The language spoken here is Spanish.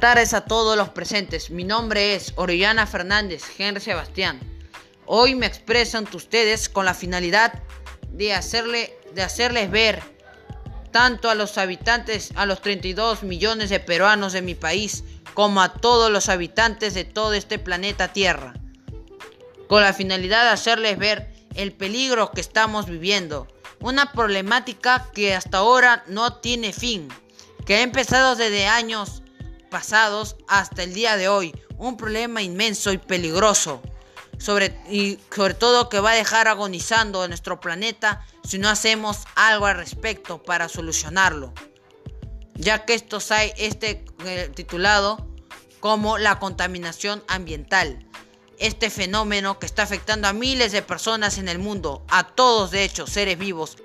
Tardes a todos los presentes. Mi nombre es Orellana Fernández Henry Sebastián. Hoy me expreso ante ustedes con la finalidad de, hacerle, de hacerles ver tanto a los habitantes, a los 32 millones de peruanos de mi país, como a todos los habitantes de todo este planeta Tierra. Con la finalidad de hacerles ver el peligro que estamos viviendo. Una problemática que hasta ahora no tiene fin, que ha empezado desde años pasados hasta el día de hoy. Un problema inmenso y peligroso. Sobre, y sobre todo que va a dejar agonizando a nuestro planeta si no hacemos algo al respecto para solucionarlo. Ya que esto hay este eh, titulado como la contaminación ambiental. Este fenómeno que está afectando a miles de personas en el mundo, a todos de hecho, seres vivos,